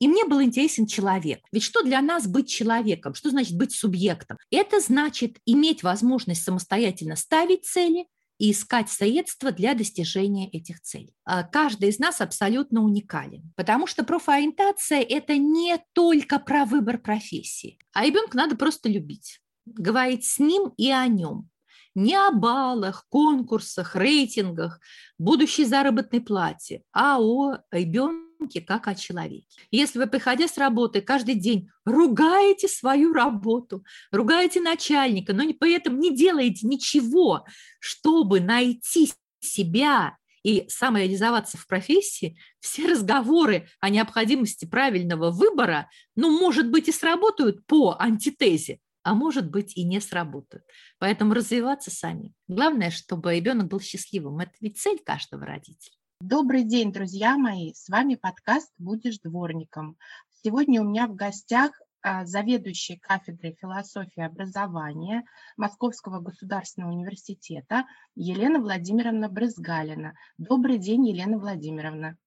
И мне был интересен человек. Ведь что для нас быть человеком? Что значит быть субъектом? Это значит иметь возможность самостоятельно ставить цели, и искать средства для достижения этих целей. А каждый из нас абсолютно уникален, потому что профориентация – это не только про выбор профессии, а ребенка надо просто любить, говорить с ним и о нем, не о баллах, конкурсах, рейтингах, будущей заработной плате, а о ребенке как о человеке. Если вы, приходя с работы, каждый день ругаете свою работу, ругаете начальника, но при этом не делаете ничего, чтобы найти себя и самореализоваться в профессии, все разговоры о необходимости правильного выбора, ну, может быть, и сработают по антитезе, а может быть и не сработают. Поэтому развиваться сами. Главное, чтобы ребенок был счастливым. Это ведь цель каждого родителя. Добрый день, друзья мои! С вами подкаст «Будешь дворником». Сегодня у меня в гостях а, заведующий кафедрой философии и образования Московского государственного университета Елена Владимировна Брызгалина. Добрый день, Елена Владимировна.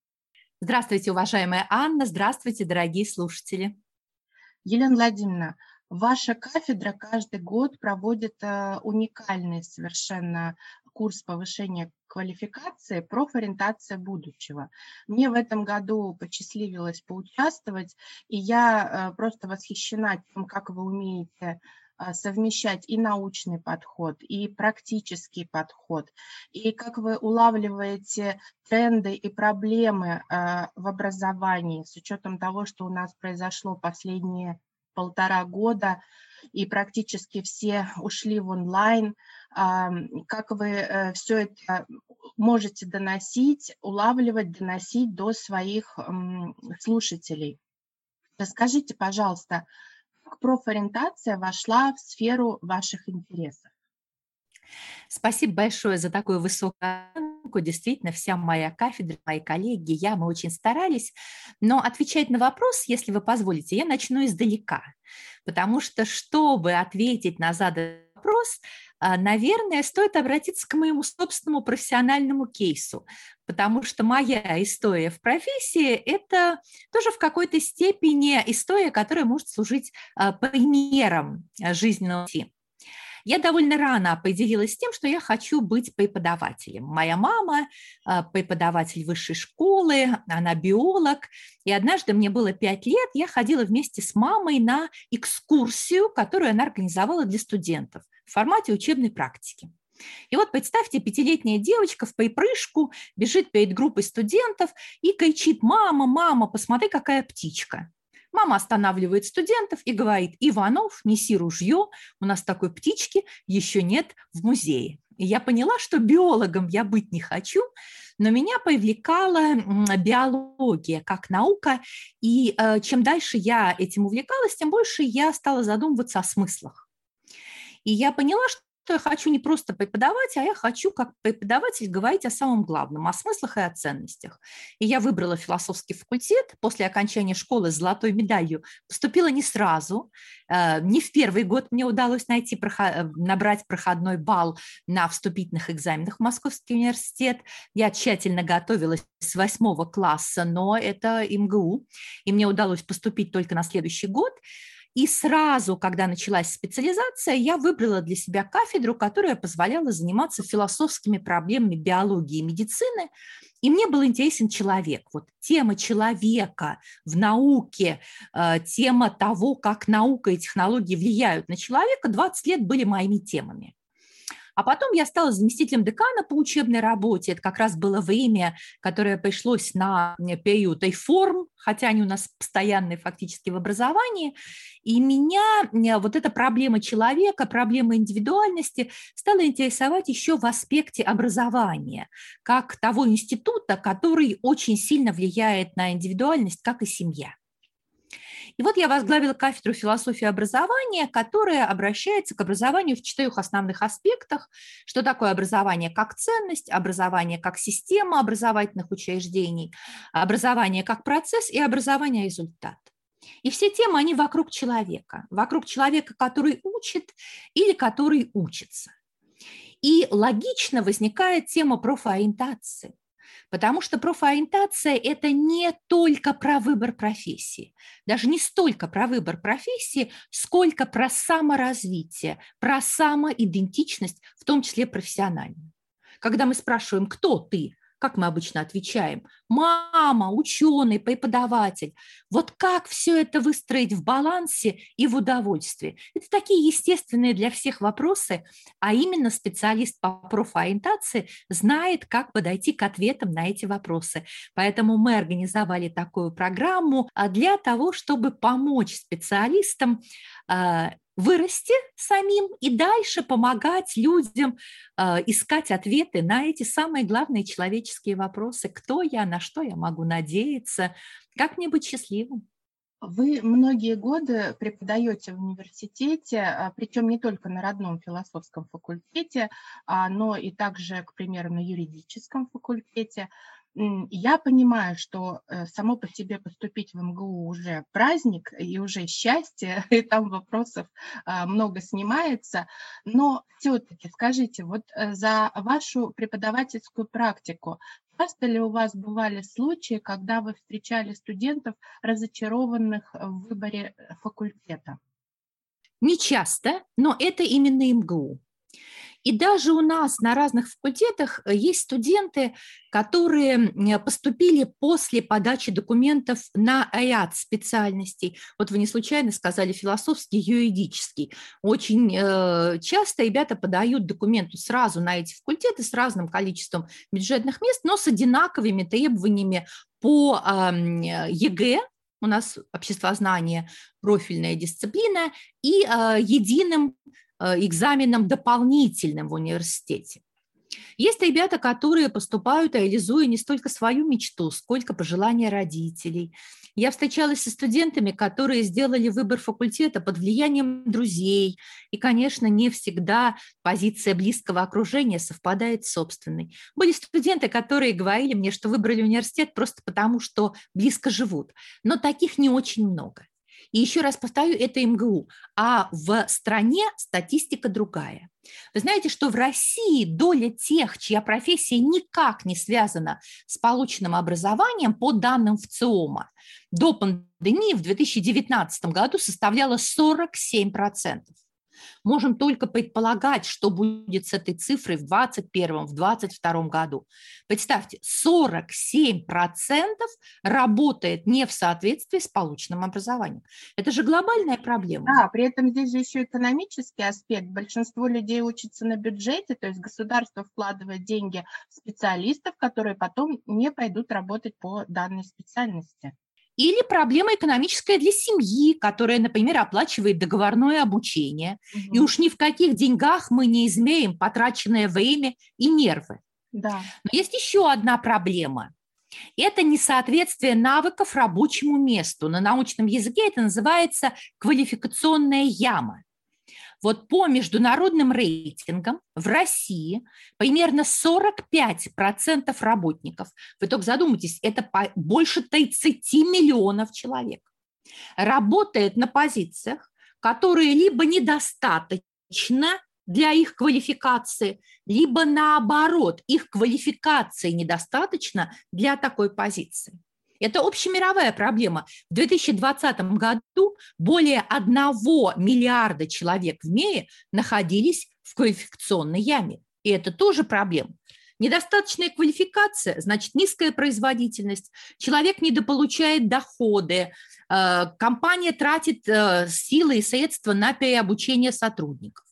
Здравствуйте, уважаемая Анна. Здравствуйте, дорогие слушатели. Елена Владимировна, Ваша кафедра каждый год проводит э, уникальный совершенно курс повышения квалификации «Профориентация будущего». Мне в этом году посчастливилось поучаствовать, и я э, просто восхищена тем, как вы умеете э, совмещать и научный подход, и практический подход, и как вы улавливаете тренды и проблемы в образовании с учетом того, что у нас произошло последние полтора года, и практически все ушли в онлайн. Как вы э, все это можете доносить, улавливать, доносить до своих слушателей? Расскажите, пожалуйста, как профориентация вошла в сферу ваших интересов? Спасибо большое за такую высокую. Действительно, вся моя кафедра, мои коллеги, я, мы очень старались. Но отвечать на вопрос, если вы позволите, я начну издалека. Потому что, чтобы ответить на заданный вопрос, наверное, стоит обратиться к моему собственному профессиональному кейсу, потому что моя история в профессии – это тоже в какой-то степени история, которая может служить а, примером жизненного пути. Я довольно рано определилась с тем, что я хочу быть преподавателем. Моя мама а, преподаватель высшей школы, она биолог, и однажды мне было пять лет, я ходила вместе с мамой на экскурсию, которую она организовала для студентов в формате учебной практики. И вот представьте, пятилетняя девочка в припрыжку бежит перед группой студентов и кричит «Мама, мама, посмотри, какая птичка!» Мама останавливает студентов и говорит, Иванов, неси ружье, у нас такой птички еще нет в музее. И я поняла, что биологом я быть не хочу, но меня привлекала биология как наука, и э, чем дальше я этим увлекалась, тем больше я стала задумываться о смыслах. И я поняла, что что я хочу не просто преподавать, а я хочу как преподаватель говорить о самом главном, о смыслах и о ценностях. И я выбрала философский факультет. После окончания школы с золотой медалью поступила не сразу. Э, не в первый год мне удалось найти, набрать проходной балл на вступительных экзаменах в Московский университет. Я тщательно готовилась с восьмого класса, но это МГУ, и мне удалось поступить только на следующий год. И сразу, когда началась специализация, я выбрала для себя кафедру, которая позволяла заниматься философскими проблемами биологии и медицины. И мне был интересен человек. Вот тема человека в науке, э, тема того, как наука и технологии влияют на человека, 20 лет были моими темами. А потом я стала заместителем декана по учебной работе. Это как раз было время, которое пришлось на период реформ, хотя они у нас постоянные фактически в образовании. И меня вот эта проблема человека, проблема индивидуальности стала интересовать еще в аспекте образования, как того института, который очень сильно влияет на индивидуальность, как и семья. И вот я возглавила кафедру философии образования, которая обращается к образованию в четырех основных аспектах. Что такое образование как ценность, образование как система образовательных учреждений, образование как процесс и образование результат. И все темы, они вокруг человека, вокруг человека, который учит или который учится. И логично возникает тема профориентации Потому что профориентация – это не только про выбор профессии, даже не столько про выбор профессии, сколько про саморазвитие, про самоидентичность, в том числе профессиональную. Когда мы спрашиваем, кто ты, как мы обычно отвечаем? Мама, ученый, преподаватель. Вот как все это выстроить в балансе и в удовольствии? Это такие естественные для всех вопросы, а именно специалист по профориентации знает, как подойти к ответам на эти вопросы. Поэтому мы организовали такую программу а, для того, чтобы помочь специалистам а, вырасти самим и дальше помогать людям э, искать ответы на эти самые главные человеческие вопросы. Кто я, на что я могу надеяться, как мне быть счастливым. Вы многие годы преподаете в университете, а, причем не только на родном философском факультете, а, но и также, к примеру, на юридическом факультете. Я понимаю, что э, само по себе поступить в МГУ уже праздник и уже счастье, и там вопросов а, много снимается, но все-таки скажите, вот э, за вашу преподавательскую практику часто ли у вас бывали случаи, когда вы встречали студентов, разочарованных в выборе э, факультета? Не часто, но это именно МГУ. И даже у нас на разных факультетах э, есть студенты, которые поступили после подачи документов на ряд специальностей. Вот вы не случайно сказали философский, юридический. Очень э, часто ребята подают документы сразу на эти факультеты с разным количеством бюджетных мест, но с одинаковыми требованиями по ЕГЭ, у нас обществознание, профильная дисциплина, и э, единым Э, экзаменом дополнительным в университете. Есть ребята, которые поступают, реализуя не столько свою мечту, сколько пожелания родителей. Я встречалась со студентами, которые сделали выбор факультета под влиянием друзей. И, конечно, не всегда позиция близкого окружения совпадает с собственной. Были студенты, которые говорили мне, что выбрали университет просто потому, что близко живут. Но таких не очень много. И еще раз повторю, это МГУ. А в стране статистика другая. Вы знаете, что в России доля тех, чья профессия никак не связана с полученным образованием, по данным ВЦИОМа, до пандемии в 2019 году составляла 47% можем только предполагать, что будет с этой цифрой в 2021, в 2022 году. Представьте, 47% работает не в соответствии с полученным образованием. Это же глобальная проблема. Да, при этом здесь же еще экономический аспект. Большинство людей учатся на бюджете, то есть государство вкладывает деньги в специалистов, которые потом не пойдут работать по данной специальности. Или проблема экономическая для семьи, которая, например, оплачивает договорное обучение. Угу. И уж ни в каких деньгах мы не измерим потраченное время и нервы. Да. Но есть еще одна проблема. Это несоответствие навыков рабочему месту. На научном языке это называется квалификационная яма. Вот по международным рейтингам в России примерно 45% работников, вы только задумайтесь, это больше 30 миллионов человек, работает на позициях, которые либо недостаточно для их квалификации, либо наоборот, их квалификации недостаточно для такой позиции. Это общемировая проблема. В 2020 году более 1 миллиарда человек в мире находились в квалификационной яме. И это тоже проблема. Недостаточная квалификация, значит, низкая производительность, человек недополучает доходы, э, компания тратит э, силы и средства на переобучение сотрудников.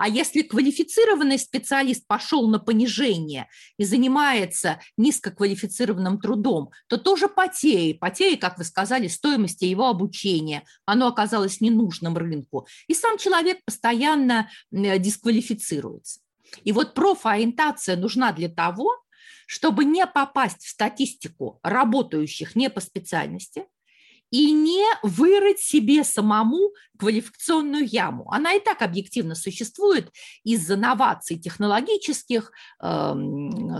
А если квалифицированный специалист пошел на понижение и занимается низкоквалифицированным трудом, то тоже потери, потери, как вы сказали, стоимости его обучения, оно оказалось ненужным рынку. И сам человек постоянно дисквалифицируется. И вот профориентация нужна для того, чтобы не попасть в статистику работающих не по специальности – и не вырыть себе самому квалификационную яму. Она и так объективно существует из-за новаций технологических, э,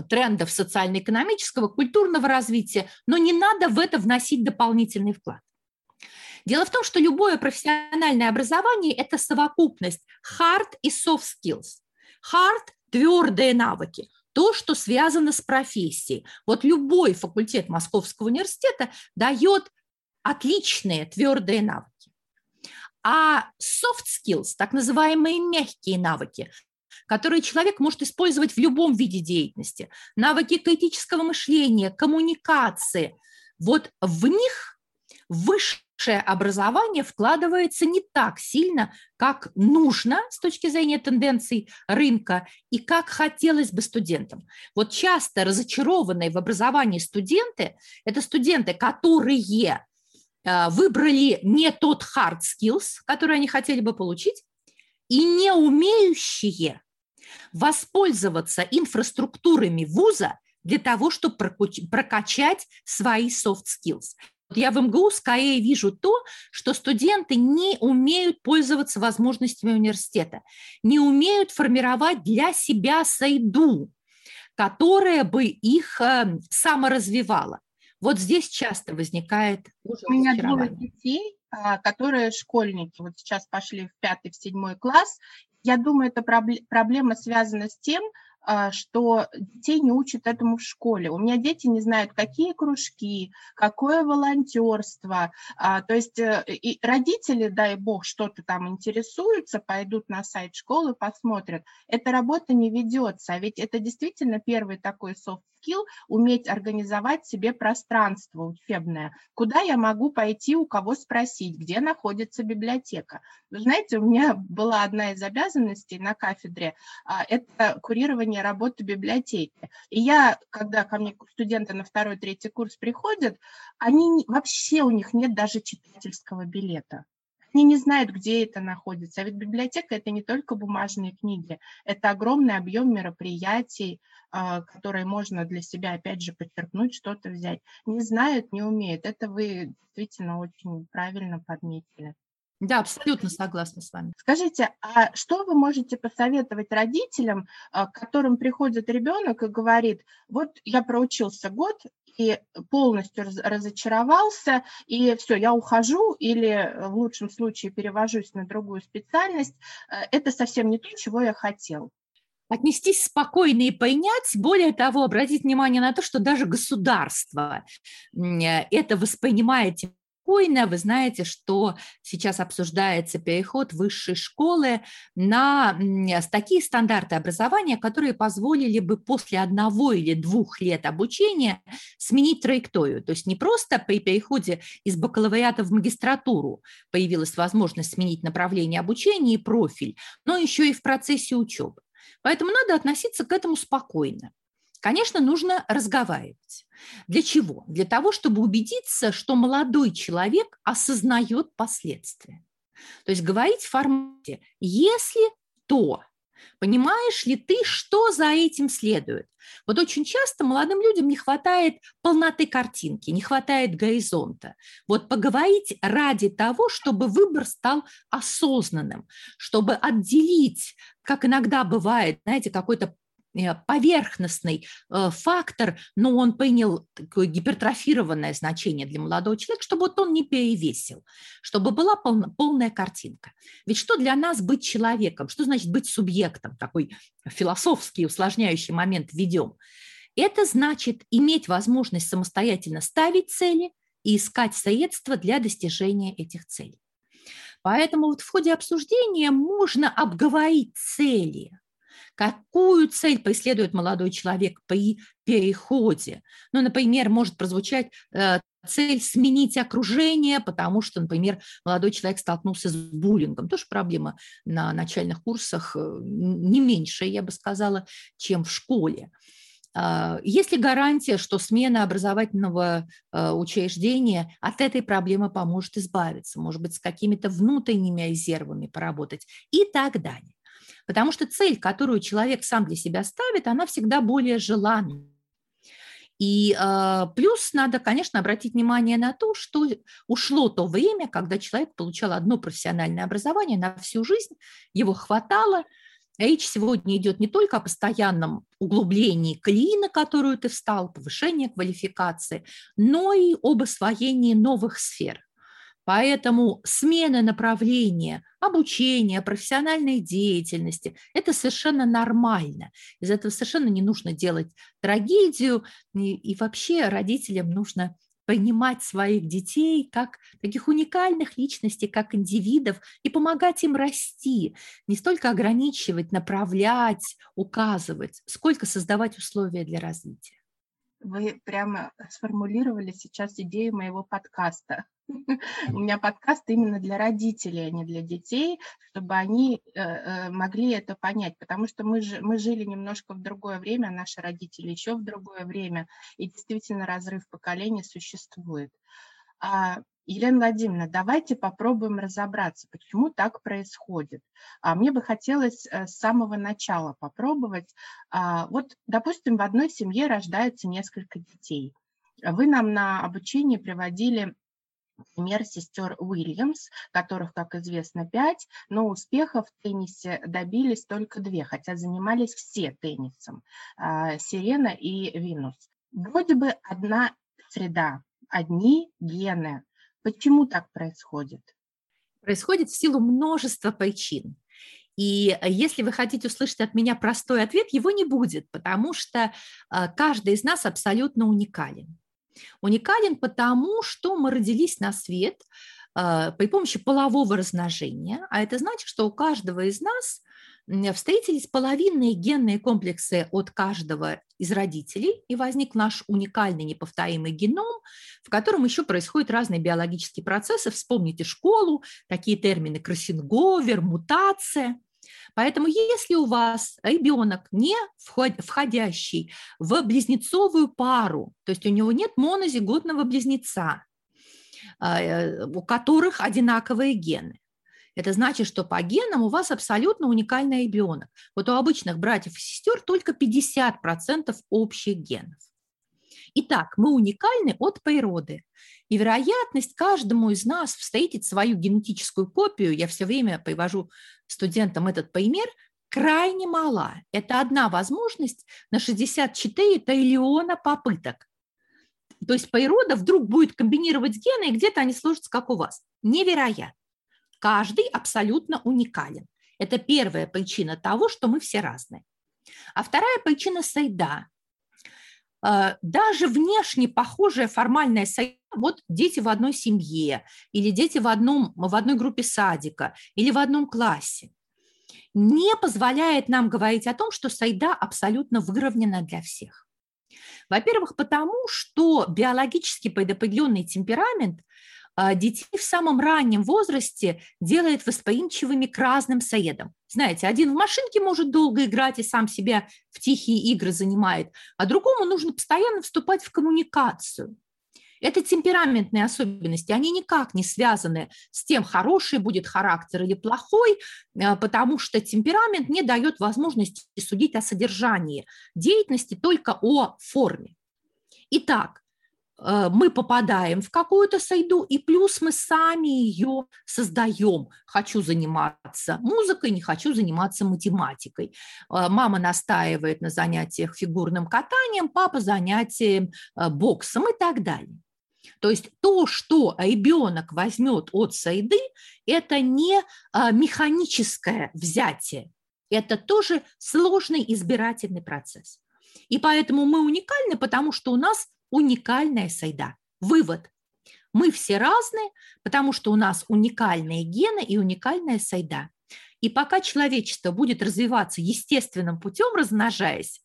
трендов социально-экономического, культурного развития, но не надо в это вносить дополнительный вклад. Дело в том, что любое профессиональное образование – это совокупность hard и soft skills. Hard – твердые навыки, то, что связано с профессией. Вот любой факультет Московского университета дает отличные твердые навыки. А soft skills, так называемые мягкие навыки, которые человек может использовать в любом виде деятельности, навыки критического мышления, коммуникации, вот в них высшее образование вкладывается не так сильно, как нужно с точки зрения тенденций рынка и как хотелось бы студентам. Вот часто разочарованные в образовании студенты – это студенты, которые выбрали не тот hard skills, который они хотели бы получить, и не умеющие воспользоваться инфраструктурами вуза для того, чтобы прокачать свои soft skills. Я в МГУ скорее вижу то, что студенты не умеют пользоваться возможностями университета, не умеют формировать для себя сойду, которая бы их э, саморазвивала. Вот здесь часто возникает уже У меня двое детей, а, которые школьники, вот сейчас пошли в пятый, в седьмой класс. Я думаю, эта проблема связана с тем, а, что детей не учат этому в школе. У меня дети не знают, какие кружки, какое волонтерство. А, то есть э, и родители, дай бог, что-то там интересуются, пойдут на сайт школы, посмотрят. Эта работа не ведется, ведь это действительно первый такой soft skill – уметь организовать себе пространство учебное. Куда я могу пойти, у кого спросить, где находится библиотека. Вы знаете, у меня была одна из обязанностей на кафедре а, – это курирование работы библиотеки. И я, когда ко мне студенты на второй, третий курс приходят, они вообще у них нет даже читательского билета. Они не знают, где это находится. А ведь библиотека – это не только бумажные книги, это огромный объем мероприятий, а, которые можно для себя, опять же, подчеркнуть, что-то взять. Не знают, не умеют. Это вы действительно очень правильно подметили. Да, абсолютно согласна с вами. Скажите, а что вы можете посоветовать родителям, а, к которым приходит ребенок и говорит, вот я проучился год и полностью разочаровался, и все, я ухожу или в лучшем случае перевожусь на другую специальность, э, это совсем не то, чего я хотел отнестись спокойно и понять. Более того, обратить внимание на то, что даже государство это воспринимает спокойно. Вы знаете, что сейчас обсуждается переход высшей школы на такие стандарты образования, которые позволили бы после одного или двух лет обучения сменить траекторию. То есть не просто при переходе из бакалавриата в магистратуру появилась возможность сменить направление обучения и профиль, но еще и в процессе учебы. Поэтому надо относиться к этому спокойно. Конечно, нужно разговаривать. Для чего? Для того, чтобы убедиться, что молодой человек осознает последствия. То есть говорить в формате «если то», Понимаешь ли ты, что за этим следует? Вот очень часто молодым людям не хватает полноты картинки, не хватает горизонта. Вот поговорить ради того, чтобы выбор стал осознанным, чтобы отделить, как иногда бывает, знаете, какой-то поверхностный э, фактор, но он принял такое гипертрофированное значение для молодого человека, чтобы вот он не перевесил, чтобы была полна, полная картинка. Ведь что для нас быть человеком? Что значит быть субъектом? Такой философский усложняющий момент введем. Это значит иметь возможность самостоятельно ставить цели и искать средства для достижения этих целей. Поэтому вот в ходе обсуждения можно обговорить цели, какую цель преследует молодой человек при переходе. Ну, например, может прозвучать э, цель сменить окружение, потому что, например, молодой человек столкнулся с буллингом. Тоже проблема на начальных курсах э, не меньше, я бы сказала, чем в школе. А, есть ли гарантия, что смена образовательного э, учреждения от этой проблемы поможет избавиться, может быть, с какими-то внутренними резервами поработать и так далее? Потому что цель, которую человек сам для себя ставит, она всегда более желанна. И э, плюс надо, конечно, обратить внимание на то, что ушло то время, когда человек получал одно профессиональное образование на всю жизнь, его хватало. Речь сегодня идет не только о постоянном углублении колеи, на которую ты встал, повышении квалификации, но и об освоении новых сфер. Поэтому смена направления обучения, профессиональной деятельности – это совершенно нормально. Из этого совершенно не нужно делать трагедию, и, и вообще родителям нужно понимать своих детей как таких уникальных личностей, как индивидов, и помогать им расти, не столько ограничивать, направлять, указывать, сколько создавать условия для развития. Вы прямо сформулировали сейчас идею моего подкаста. У меня подкаст именно для родителей, а не для детей, чтобы они э, э, могли это понять, потому что мы, же, мы жили немножко в другое время, наши родители еще в другое время, и действительно разрыв поколений существует. А, Елена Владимировна, давайте попробуем разобраться, почему так происходит. А мне бы хотелось э, с самого начала попробовать. А, вот, допустим, в одной семье рождается несколько детей. Вы нам на обучение приводили пример сестер Уильямс, которых, как известно, пять, но успехов в теннисе добились только две, хотя занимались все теннисом, а, Сирена и Винус. Вроде бы одна среда, одни гены. Почему так происходит? Происходит в силу множества причин. И если вы хотите услышать от меня простой ответ, его не будет, потому что а, каждый из нас абсолютно уникален. Уникален потому, что мы родились на свет а, при помощи полового размножения, а это значит, что у каждого из нас встретились половинные генные комплексы от каждого из родителей, и возник наш уникальный неповторимый геном, в котором еще происходят разные биологические процессы. Вспомните школу, такие термины красинговер, мутация – Поэтому если у вас ребенок не входящий в близнецовую пару, то есть у него нет монозиготного близнеца, а, э, у которых одинаковые гены, это значит, что по генам у вас абсолютно уникальный ребенок. Вот у обычных братьев и сестер только 50% общих генов. Итак, мы уникальны от природы. И вероятность каждому из нас встретить свою генетическую копию, я все время привожу студентам этот пример, крайне мала. Это одна возможность на 64 триллиона попыток. То есть природа вдруг будет комбинировать гены, и где-то они сложатся, как у вас. Невероятно. Каждый абсолютно уникален. Это первая причина того, что мы все разные. А вторая причина – сайда. А, даже внешне похожая формальная сайда, вот дети в одной семье, или дети в, одном, в одной группе садика, или в одном классе, не позволяет нам говорить о том, что сайда абсолютно выровнена для всех. Во-первых, потому что биологически предопределенный темперамент детей в самом раннем возрасте делает восприимчивыми к разным соедам. Знаете, один в машинке может долго играть и сам себя в тихие игры занимает, а другому нужно постоянно вступать в коммуникацию. Это темпераментные особенности, они никак не связаны с тем, хороший будет характер или плохой, а, потому что темперамент не дает возможности судить о содержании деятельности, только о форме. Итак, мы попадаем в какую-то сайду, и плюс мы сами ее создаем. Хочу заниматься музыкой, не хочу заниматься математикой. Э, мама настаивает на занятиях фигурным катанием, папа занятием э, боксом и так далее. То есть то, что ребенок возьмет от сайды, это не механическое взятие, это тоже сложный избирательный процесс. И поэтому мы уникальны, потому что у нас уникальная сайда. Вывод. Мы все разные, потому что у нас уникальные гены и уникальная сайда. И пока человечество будет развиваться естественным путем, размножаясь,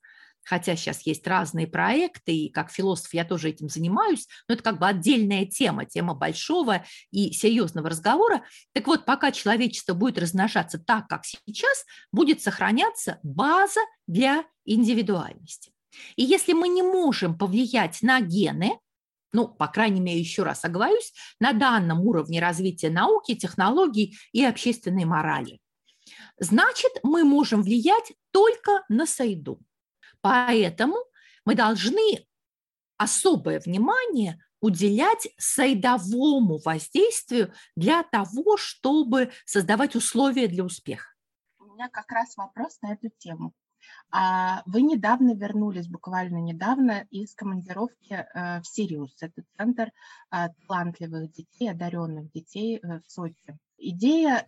хотя сейчас есть разные проекты, и как философ я тоже этим занимаюсь, но это как бы отдельная тема, тема большого и серьезного разговора. Так вот, пока человечество будет размножаться так, как сейчас, будет сохраняться база для индивидуальности. И если мы не можем повлиять на гены, ну, по крайней мере, еще раз оговорюсь, на данном уровне развития науки, технологий и общественной морали, значит, мы можем влиять только на среду. Поэтому мы должны особое внимание уделять сайдовому воздействию для того, чтобы создавать условия для успеха. У меня как раз вопрос на эту тему. А вы недавно вернулись, буквально недавно, из командировки э, в Сириус. Это центр э, талантливых детей, одаренных детей э, в Сочи. Идея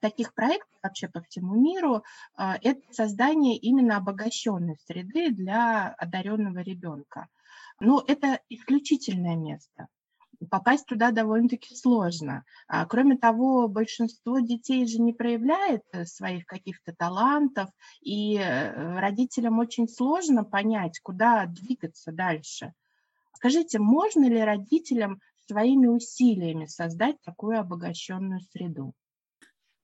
таких проектов вообще по всему миру – это создание именно обогащенной среды для одаренного ребенка. Но это исключительное место попасть туда довольно-таки сложно. А, кроме того, большинство детей же не проявляет э, своих каких-то талантов, и э, родителям очень сложно понять, куда двигаться дальше. Скажите, можно ли родителям своими усилиями создать такую обогащенную среду?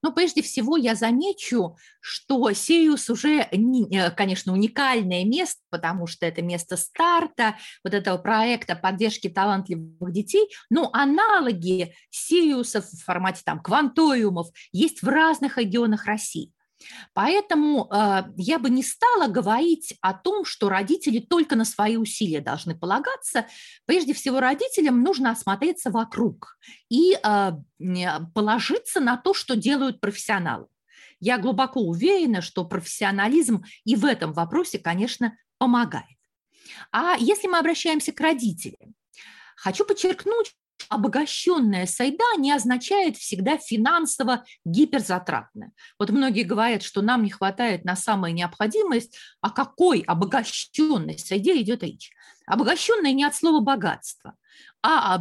Но прежде всего я замечу, что Сириус уже, э, конечно, уникальное место, потому что это место старта вот этого проекта поддержки талантливых детей, но аналоги Сириусов в формате там кванториумов есть в разных регионах России. Поэтому э, я бы не стала говорить о том, что родители только на свои усилия должны полагаться. Прежде всего, родителям нужно осмотреться вокруг и э, положиться на то, что делают профессионалы. Я глубоко уверена, что профессионализм и в этом вопросе, конечно, помогает. А если мы обращаемся к родителям, хочу подчеркнуть, обогащенная сайда не означает всегда финансово гиперзатратная. Вот многие говорят, что нам не хватает на самое необходимость, о какой обогащенной сайде идет речь. Обогащенная не от слова богатство, а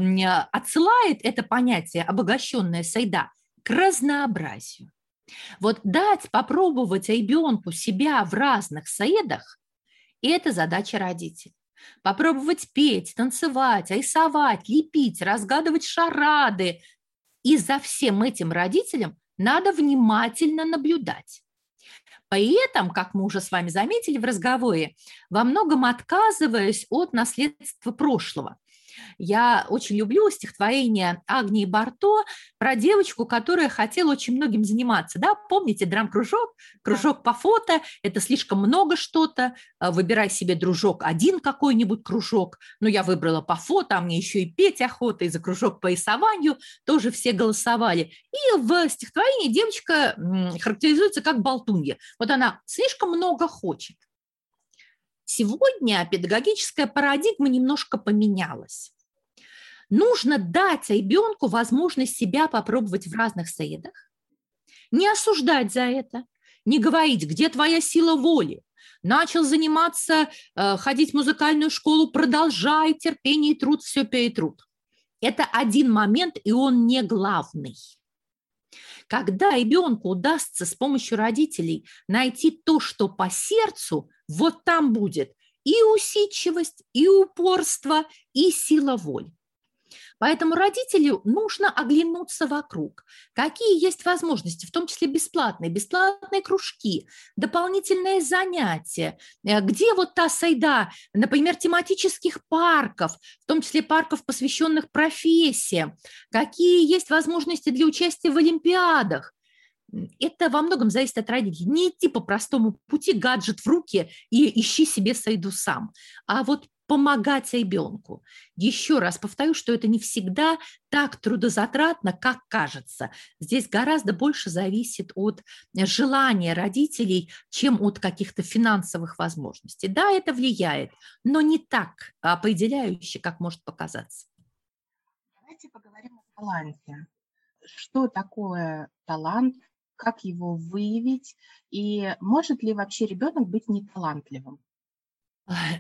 отсылает это понятие обогащенная сайда к разнообразию. Вот дать попробовать ребенку себя в разных саедах – это задача родителей попробовать петь, танцевать, рисовать, лепить, разгадывать шарады. И за всем этим родителям надо внимательно наблюдать. При этом, как мы уже с вами заметили в разговоре, во многом отказываясь от наследства прошлого. Я очень люблю стихотворение Агнии Барто про девочку, которая хотела очень многим заниматься. Да? Помните драм-кружок? Кружок по фото – это слишком много что-то. А, выбирай себе, дружок, один какой-нибудь кружок. Но я выбрала по фото, а мне еще и петь охота, и за кружок по рисованию тоже все голосовали. И в стихотворении девочка характеризуется как болтунья. Вот она слишком много хочет. Сегодня педагогическая парадигма немножко поменялась. Нужно дать ребенку возможность себя попробовать в разных средах, не осуждать за это, не говорить, где твоя сила воли. Начал заниматься, э, ходить в музыкальную школу, продолжай, терпение и труд все перетрут. Это один момент, и он не главный. Когда ребенку удастся с помощью родителей найти то, что по сердцу, вот там будет и усидчивость, и упорство, и сила воли. Поэтому родителю нужно оглянуться вокруг. Какие есть возможности, в том числе бесплатные, бесплатные кружки, дополнительные занятия, э, где вот та сайда, например, тематических парков, в том числе парков, посвященных профессиям, какие есть возможности для участия в олимпиадах, это во многом зависит от родителей. Не идти по простому пути, гаджет в руки и ищи себе сайду сам. А вот помогать ребенку. Еще раз повторю, что это не всегда так трудозатратно, как кажется. Здесь гораздо больше зависит от желания родителей, чем от каких-то финансовых возможностей. Да, это влияет, но не так определяюще, как может показаться. Давайте поговорим о таланте. Что такое талант, как его выявить, и может ли вообще ребенок быть неталантливым?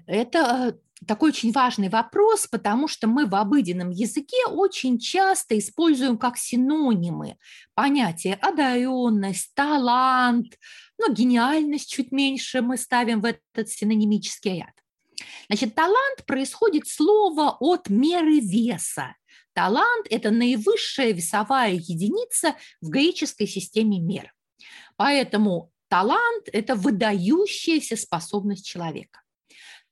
Это такой очень важный вопрос, потому что мы в обыденном языке очень часто используем как синонимы понятия одаренность, талант, но гениальность чуть меньше мы ставим в этот синонимический ряд. Значит, талант происходит слово от меры веса. Талант – это наивысшая весовая единица в греческой системе мер. Поэтому талант – это выдающаяся способность человека,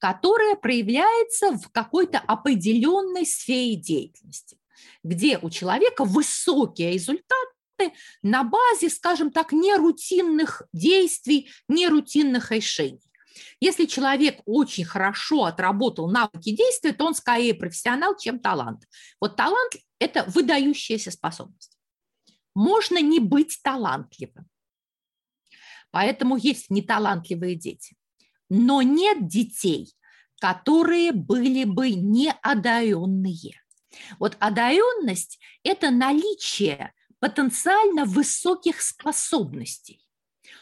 которая проявляется в какой-то определенной сфере деятельности, где у человека высокие результаты на базе, скажем так, нерутинных действий, нерутинных решений. Если человек очень хорошо отработал навыки действия, то он скорее профессионал, чем талант. Вот талант – это выдающаяся способность. Можно не быть талантливым. Поэтому есть неталантливые дети. Но нет детей, которые были бы неодаренные. Вот одаренность – это наличие потенциально высоких способностей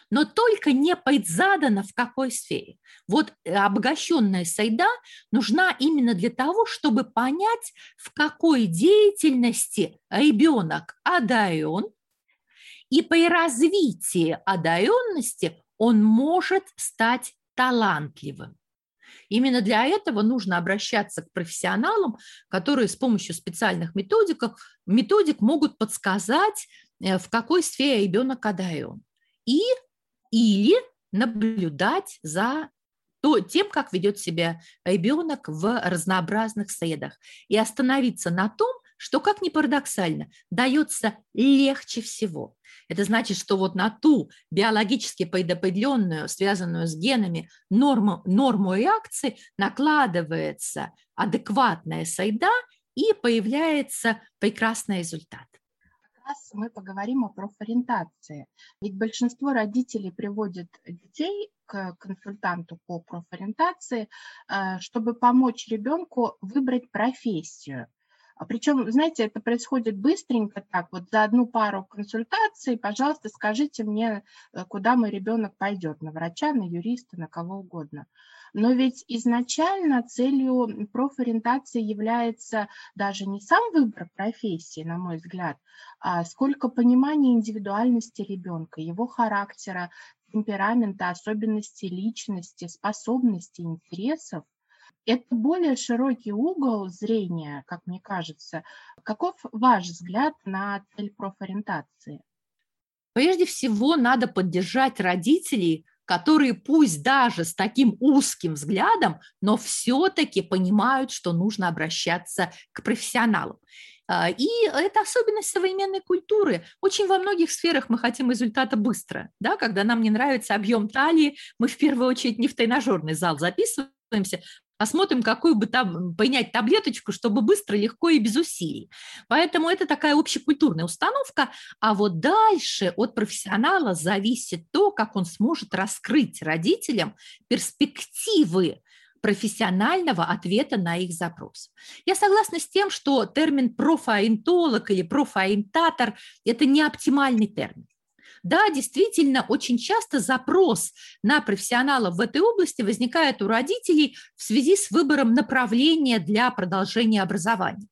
но только не задано в какой сфере. Вот обогащенная сайда нужна именно для того, чтобы понять, в какой деятельности ребенок одарен, и по развитии одаренности он может стать талантливым. Именно для этого нужно обращаться к профессионалам, которые с помощью специальных методик, методик могут подсказать, э, в какой сфере ребенок одарен. И или наблюдать за то, тем, как ведет себя ребенок в разнообразных средах, и остановиться на том, что, как ни парадоксально, дается легче всего. Это значит, что вот на ту биологически предопределенную, связанную с генами норму, норму реакции накладывается адекватная среда, и появляется прекрасный результат раз мы поговорим о профориентации. Ведь большинство родителей приводят детей к консультанту по профориентации, э, чтобы помочь ребенку выбрать профессию. А Причем, знаете, это происходит быстренько так, вот за одну пару консультаций, пожалуйста, скажите мне, э, куда мой ребенок пойдет, на врача, на юриста, на кого угодно. Но ведь изначально целью профориентации является даже не сам выбор профессии, на мой взгляд, а сколько понимания индивидуальности ребенка, его характера, темперамента, особенностей личности, способностей, интересов. Это более широкий угол зрения, как мне кажется. Каков ваш взгляд на цель профориентации? Прежде всего, надо поддержать родителей которые пусть даже с таким узким взглядом, но все-таки понимают, что нужно обращаться к профессионалам. А, и это особенность современной культуры. Очень во многих сферах мы хотим результата быстро. Да? Когда нам не нравится объем талии, мы в первую очередь не в тренажерный зал записываемся, посмотрим, какую бы там принять таблеточку, чтобы быстро, легко и без усилий. Поэтому это такая общекультурная установка. А вот дальше от профессионала зависит то, как он сможет раскрыть родителям перспективы профессионального ответа на их запрос. Я согласна с тем, что термин профориентолог или профориентатор – это не оптимальный термин. Да, действительно, очень часто запрос на профессионалов в этой области возникает у родителей в связи с выбором направления для продолжения образования.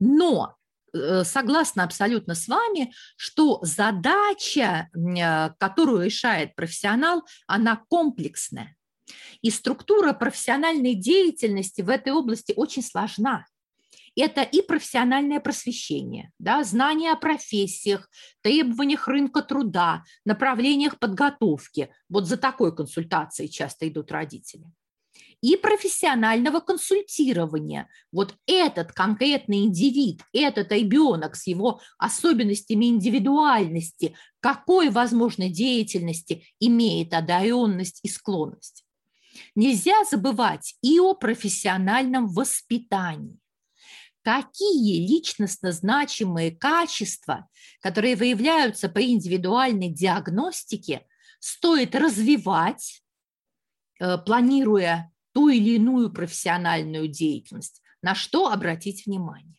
Но э, согласна абсолютно с вами, что задача, э, которую решает профессионал, она комплексная. И структура профессиональной деятельности в этой области очень сложна это и профессиональное просвещение, да, знание о профессиях, требованиях рынка труда, направлениях подготовки. Вот за такой консультацией часто идут родители и профессионального консультирования. Вот этот конкретный индивид, этот ребенок с его особенностями индивидуальности, какой, возможно, деятельности имеет одаренность и склонность. Нельзя забывать и о профессиональном воспитании какие личностно значимые качества, которые выявляются по индивидуальной диагностике, стоит развивать, э, планируя ту или иную профессиональную деятельность, на что обратить внимание.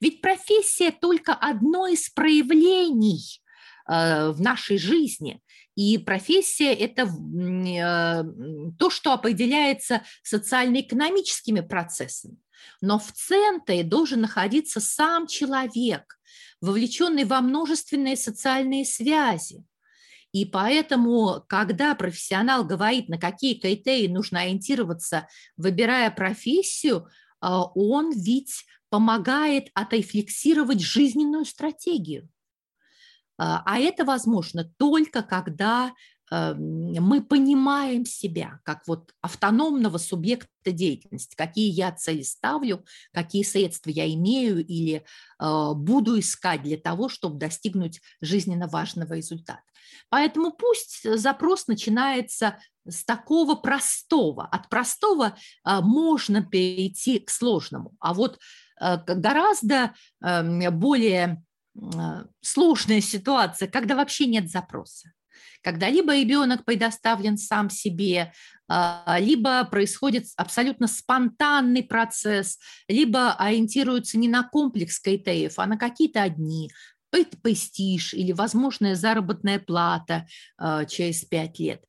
Ведь профессия только одно из проявлений э, в нашей жизни. И профессия – это э, то, что определяется социально-экономическими процессами. Но в центре должен находиться сам человек, вовлеченный во множественные социальные связи. И поэтому, когда профессионал говорит, на какие критерии нужно ориентироваться, выбирая профессию, а, он ведь помогает отрефлексировать жизненную стратегию. А, а это возможно только когда мы понимаем себя как вот автономного субъекта деятельности, какие я цели ставлю, какие средства я имею или э, буду искать для того, чтобы достигнуть жизненно важного результата. Поэтому пусть запрос начинается с такого простого. От простого э, можно перейти к сложному, а вот э, гораздо эм, более сложная ситуация, когда вообще нет запроса когда либо ребенок предоставлен сам себе, а, либо происходит абсолютно спонтанный процесс, либо ориентируются не на комплекс критериев, а на какие-то одни, престиж или возможная заработная плата а, через пять лет.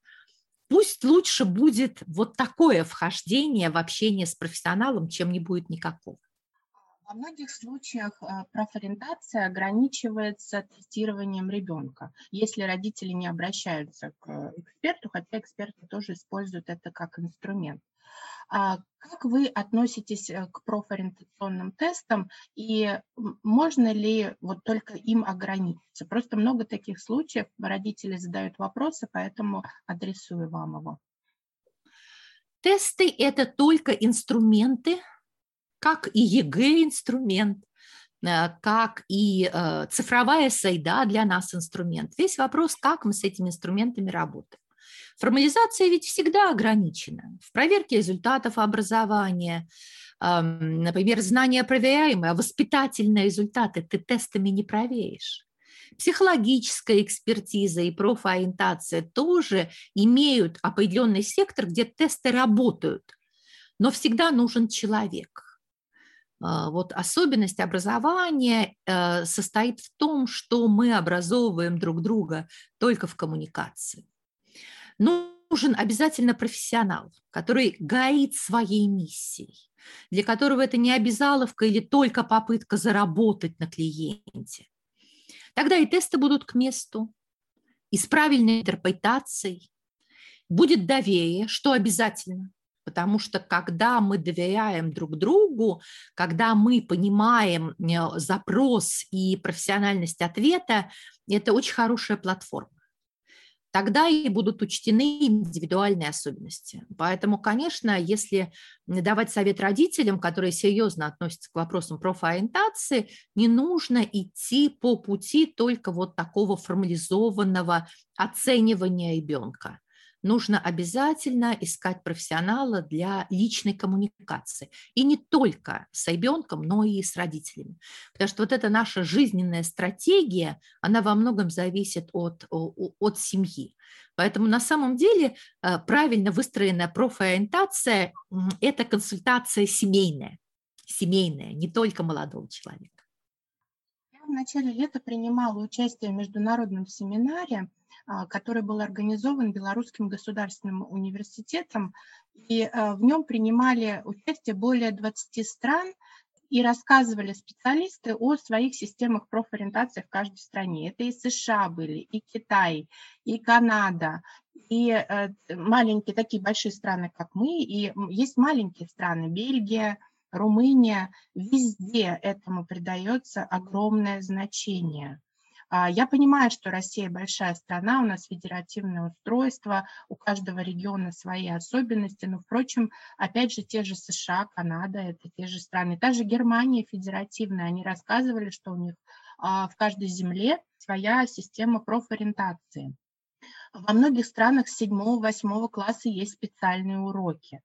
Пусть лучше будет вот такое вхождение в общение с профессионалом, чем не будет никакого. Во многих случаях а, профориентация ограничивается тестированием ребенка, если родители не обращаются к эксперту, хотя эксперты тоже используют это как инструмент. А как вы относитесь э, к профориентационным тестам и можно ли вот только им ограничиться? Просто много таких случаев, родители задают вопросы, поэтому адресую вам его. Тесты – это только инструменты, как и ЕГЭ инструмент, э, как и э, цифровая среда для нас инструмент. Весь вопрос, как мы с этими инструментами работаем. Формализация ведь всегда ограничена. В проверке результатов образования, например, знания проверяемые, а воспитательные результаты ты тестами не проверишь. Психологическая экспертиза и профориентация тоже имеют определенный сектор, где тесты работают, но всегда нужен человек. А, вот особенность образования э, состоит в том, что мы образовываем друг друга только в коммуникации. Нужен обязательно профессионал, который горит своей миссией, для которого это не обязаловка или только попытка заработать на клиенте. Тогда и тесты будут к месту, и с правильной интерпретацией. Будет доверие, что обязательно. Потому что когда мы доверяем друг другу, когда мы понимаем э, запрос и профессиональность ответа, это очень хорошая платформа. Тогда и будут учтены индивидуальные особенности. Поэтому, конечно, если давать совет родителям, которые серьезно относятся к вопросам профориентации, не нужно идти по пути только вот такого формализованного оценивания ребенка нужно обязательно искать профессионала для личной коммуникации. И не только с ребенком, но и с родителями. Потому что вот эта наша жизненная стратегия, она во многом зависит от, от семьи. Поэтому на самом деле э, правильно выстроенная профориентация – это консультация семейная, семейная, не только молодого человека. Я в начале лета принимала участие в международном семинаре а, который был организован Белорусским государственным университетом, и а, в нем принимали участие более 20 стран, и рассказывали специалисты о своих системах профориентации в каждой стране. Это и США были, и Китай, и Канада, и э, маленькие, такие большие страны, как мы, и есть маленькие страны, Бельгия, Румыния, везде этому придается огромное значение. А, я понимаю, что Россия большая страна, у нас федеративное устройство, у каждого региона свои особенности, но, впрочем, опять же, те же США, Канада, это те же страны. Та же Германия федеративная, они рассказывали, что у них а, в каждой земле своя система профориентации. Во многих странах с 7-8 класса есть специальные уроки.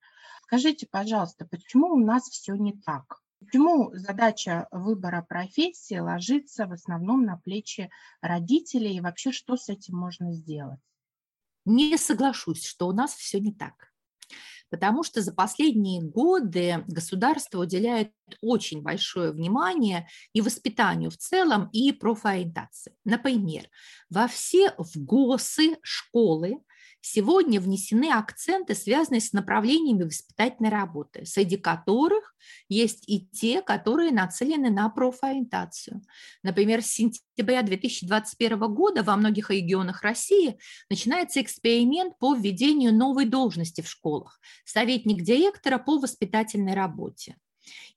Скажите, пожалуйста, почему у нас все не так? Почему задача выбора профессии ложится в основном на плечи родителей и вообще что с этим можно сделать? Не соглашусь, что у нас все не так. Потому что за последние годы государство уделяет очень большое внимание и воспитанию в целом, и профориентации. Например, во все в ГОСы школы Сегодня внесены акценты, связанные с направлениями воспитательной работы, среди которых есть и те, которые нацелены на профориентацию. Например, с сентября 2021 года во многих регионах России начинается эксперимент по введению новой должности в школах – советник директора по воспитательной работе.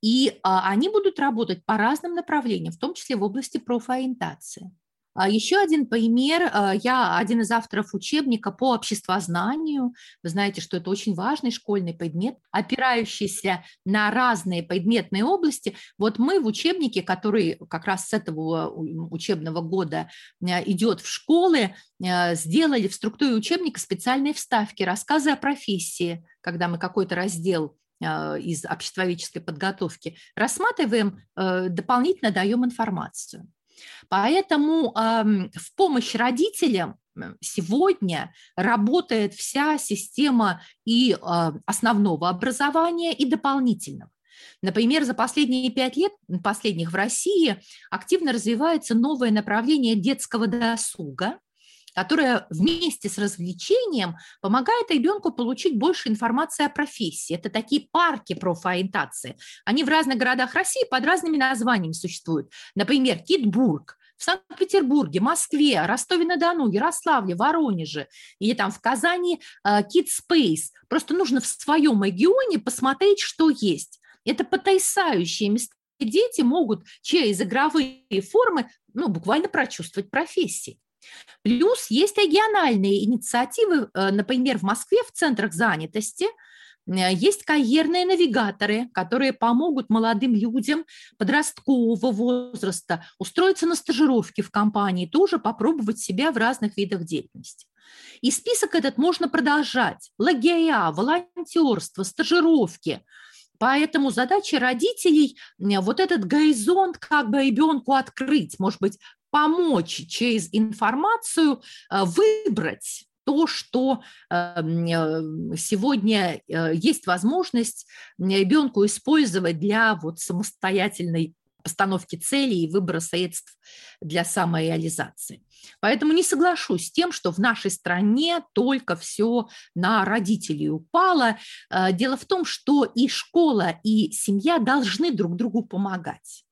И а, они будут работать по разным направлениям, в том числе в области профориентации. А еще один пример. А, я один из авторов учебника по обществознанию. Вы знаете, что это очень важный школьный предмет, опирающийся на разные предметные области. Вот мы в учебнике, который как раз с этого учебного года а, идет в школы, сделали в структуре учебника специальные вставки, рассказы о профессии, когда мы какой-то раздел из обществоведческой подготовки рассматриваем, дополнительно даем информацию. Поэтому в помощь родителям сегодня работает вся система и э, основного образования, и дополнительного. Например, за последние пять лет, последних в России, активно развивается новое направление детского досуга, которая вместе с развлечением помогает ребенку получить больше информации о профессии. Это такие парки профориентации. Они в разных городах России под разными названиями существуют. Например, Китбург, в Санкт-Петербурге, Москве, Ростове-на-Дону, Ярославле, Воронеже или там в Казани э, Kid Space. Просто нужно в своем регионе посмотреть, что есть. Это потрясающие места. Дети могут через игровые формы ну, буквально прочувствовать профессии. Плюс есть региональные инициативы, э, например, в Москве в центрах занятости э, есть карьерные навигаторы, которые помогут молодым людям подросткового возраста устроиться на стажировки в компании, тоже попробовать себя в разных видах деятельности. И список этот можно продолжать. Лагеря, волонтерство, стажировки – Поэтому задача родителей вот этот горизонт как бы ребенку открыть, может быть, помочь через информацию э, выбрать то, что эм, э, сегодня э, есть возможность ребенку использовать для вот самостоятельной постановки целей и выбора средств для самореализации. Поэтому не соглашусь с тем, что в нашей стране только все на родителей упало. Дело в том, что и школа, и семья должны друг другу помогать.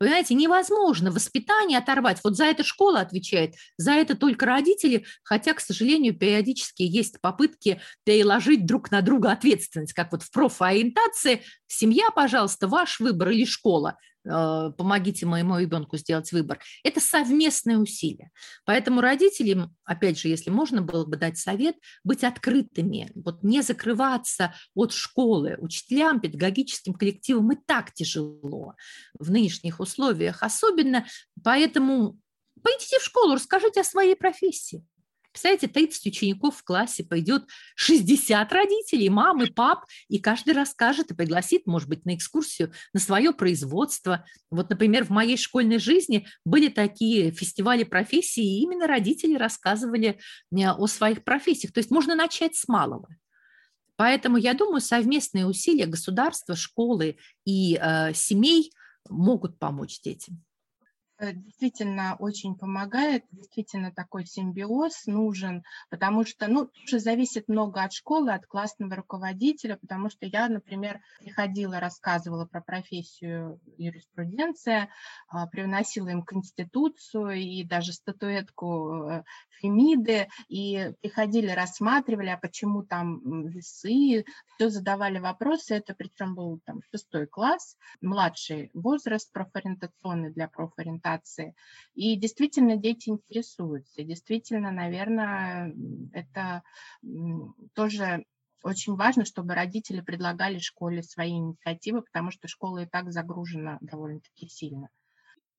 Знаете, невозможно воспитание оторвать. Вот за это школа отвечает, за это только родители, хотя, к сожалению, периодически есть попытки переложить друг на друга ответственность, как вот в профориентации. Семья, пожалуйста, ваш выбор или школа. Э, помогите моему ребенку сделать выбор. Это совместное усилие. Поэтому родителям, опять же, если можно было бы дать совет, быть открытыми, вот не закрываться от школы. Учителям, педагогическим коллективам и так тяжело в нынешних условиях особенно. Поэтому пойдите в школу, расскажите о своей профессии. Представляете, 30 учеников в классе, пойдет 60 родителей, мамы, пап, и каждый расскажет и пригласит, может быть, на экскурсию, на свое производство. Вот, например, в моей школьной жизни были такие фестивали профессий, и именно родители рассказывали э, о своих профессиях. То есть можно начать с малого. Поэтому, я думаю, совместные усилия государства, школы и э, семей могут помочь детям. Э, действительно очень помогает, действительно такой симбиоз нужен, потому что, ну, тоже зависит много от школы, от классного руководителя, потому что я, например, приходила, рассказывала про профессию юриспруденция, а, привносила им конституцию и даже статуэтку э, Фемиды, и приходили, рассматривали, а почему там весы, все задавали вопросы, это причем был там шестой класс, младший возраст профориентационный для профориентации, коммуникации. И действительно дети интересуются. Действительно, наверное, это тоже очень важно, чтобы родители предлагали школе свои инициативы, потому что школа и так загружена довольно-таки сильно.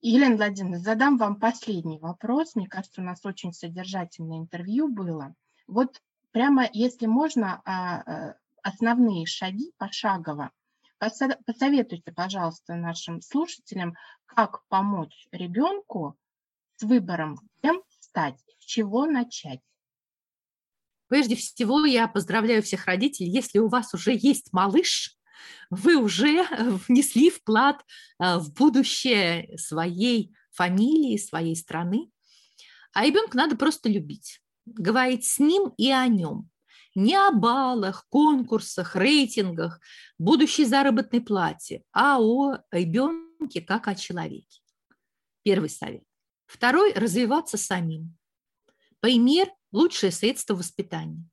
Елена Владимировна, задам вам последний вопрос. Мне кажется, у нас очень содержательное интервью было. Вот прямо, если можно, а, а, основные шаги пошагово Посоветуйте, пожалуйста, нашим слушателям, как помочь ребенку с выбором, кем стать, с чего начать. Прежде всего, я поздравляю всех родителей. Если у вас уже есть малыш, вы уже внесли вклад э, в будущее своей фамилии, своей страны. А ребенка надо просто любить, говорить с ним и о нем не о баллах, конкурсах, рейтингах, будущей заработной плате, а о ребенке как о человеке. Первый совет. Второй – развиваться самим. Пример – лучшее средство воспитания.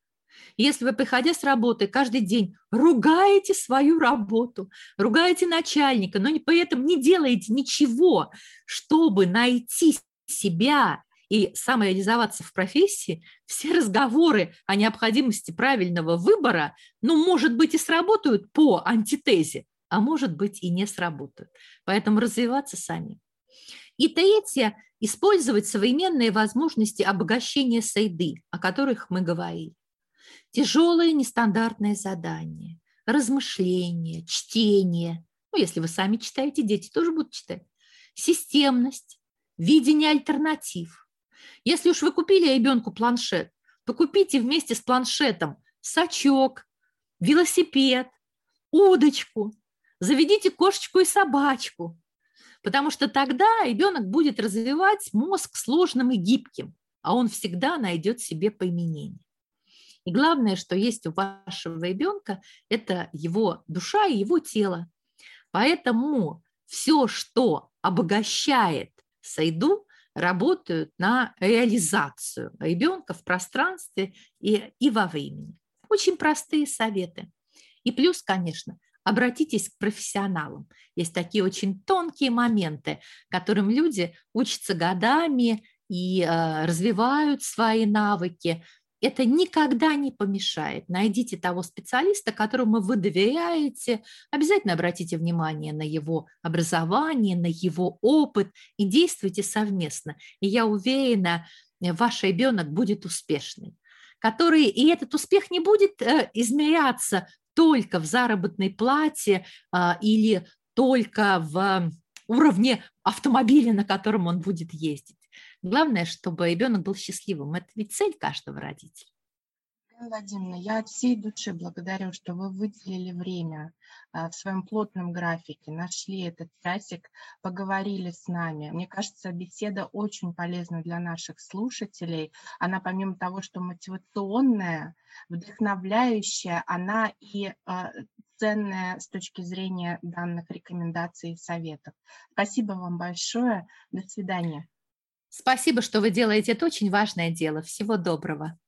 Если вы, приходя с работы, каждый день ругаете свою работу, ругаете начальника, но при этом не делаете ничего, чтобы найти себя и самореализоваться в профессии, все разговоры о необходимости правильного выбора, ну, может быть, и сработают по антитезе, а может быть, и не сработают. Поэтому развиваться сами. И третье – использовать современные возможности обогащения среды, о которых мы говорили. Тяжелые нестандартные задания, размышления, чтение. Ну, если вы сами читаете, дети тоже будут читать. Системность, видение альтернатив. Если уж вы купили ребенку планшет, то купите вместе с планшетом сачок, велосипед, удочку, заведите кошечку и собачку, потому что тогда ребенок будет развивать мозг сложным и гибким, а он всегда найдет себе применение. И главное, что есть у вашего ребенка, это его душа и его тело. Поэтому все, что обогащает среду, работают на реализацию ребенка в пространстве и, и во времени. Очень простые советы. И плюс, конечно, обратитесь к профессионалам. Есть такие очень тонкие моменты, которым люди учатся годами и э, развивают свои навыки, это никогда не помешает. Найдите того специалиста, которому вы доверяете, обязательно обратите внимание на его образование, на его опыт и действуйте совместно. И я уверена, ваш ребенок будет успешный который, и этот успех не будет э, измеряться только в заработной плате а, или только в уровне автомобиля, на котором он будет ездить. Главное, чтобы ребенок был счастливым. Это ведь цель каждого родителя. Владимировна, я от всей души благодарю, что вы выделили время а, в своем плотном графике, нашли этот часик, поговорили с нами. Мне кажется, беседа очень полезна для наших слушателей. Она помимо того, что мотивационная, вдохновляющая, она и а, ценная с точки зрения данных рекомендаций и советов. Спасибо вам большое. До свидания. Спасибо, что вы делаете это очень важное дело. Всего доброго.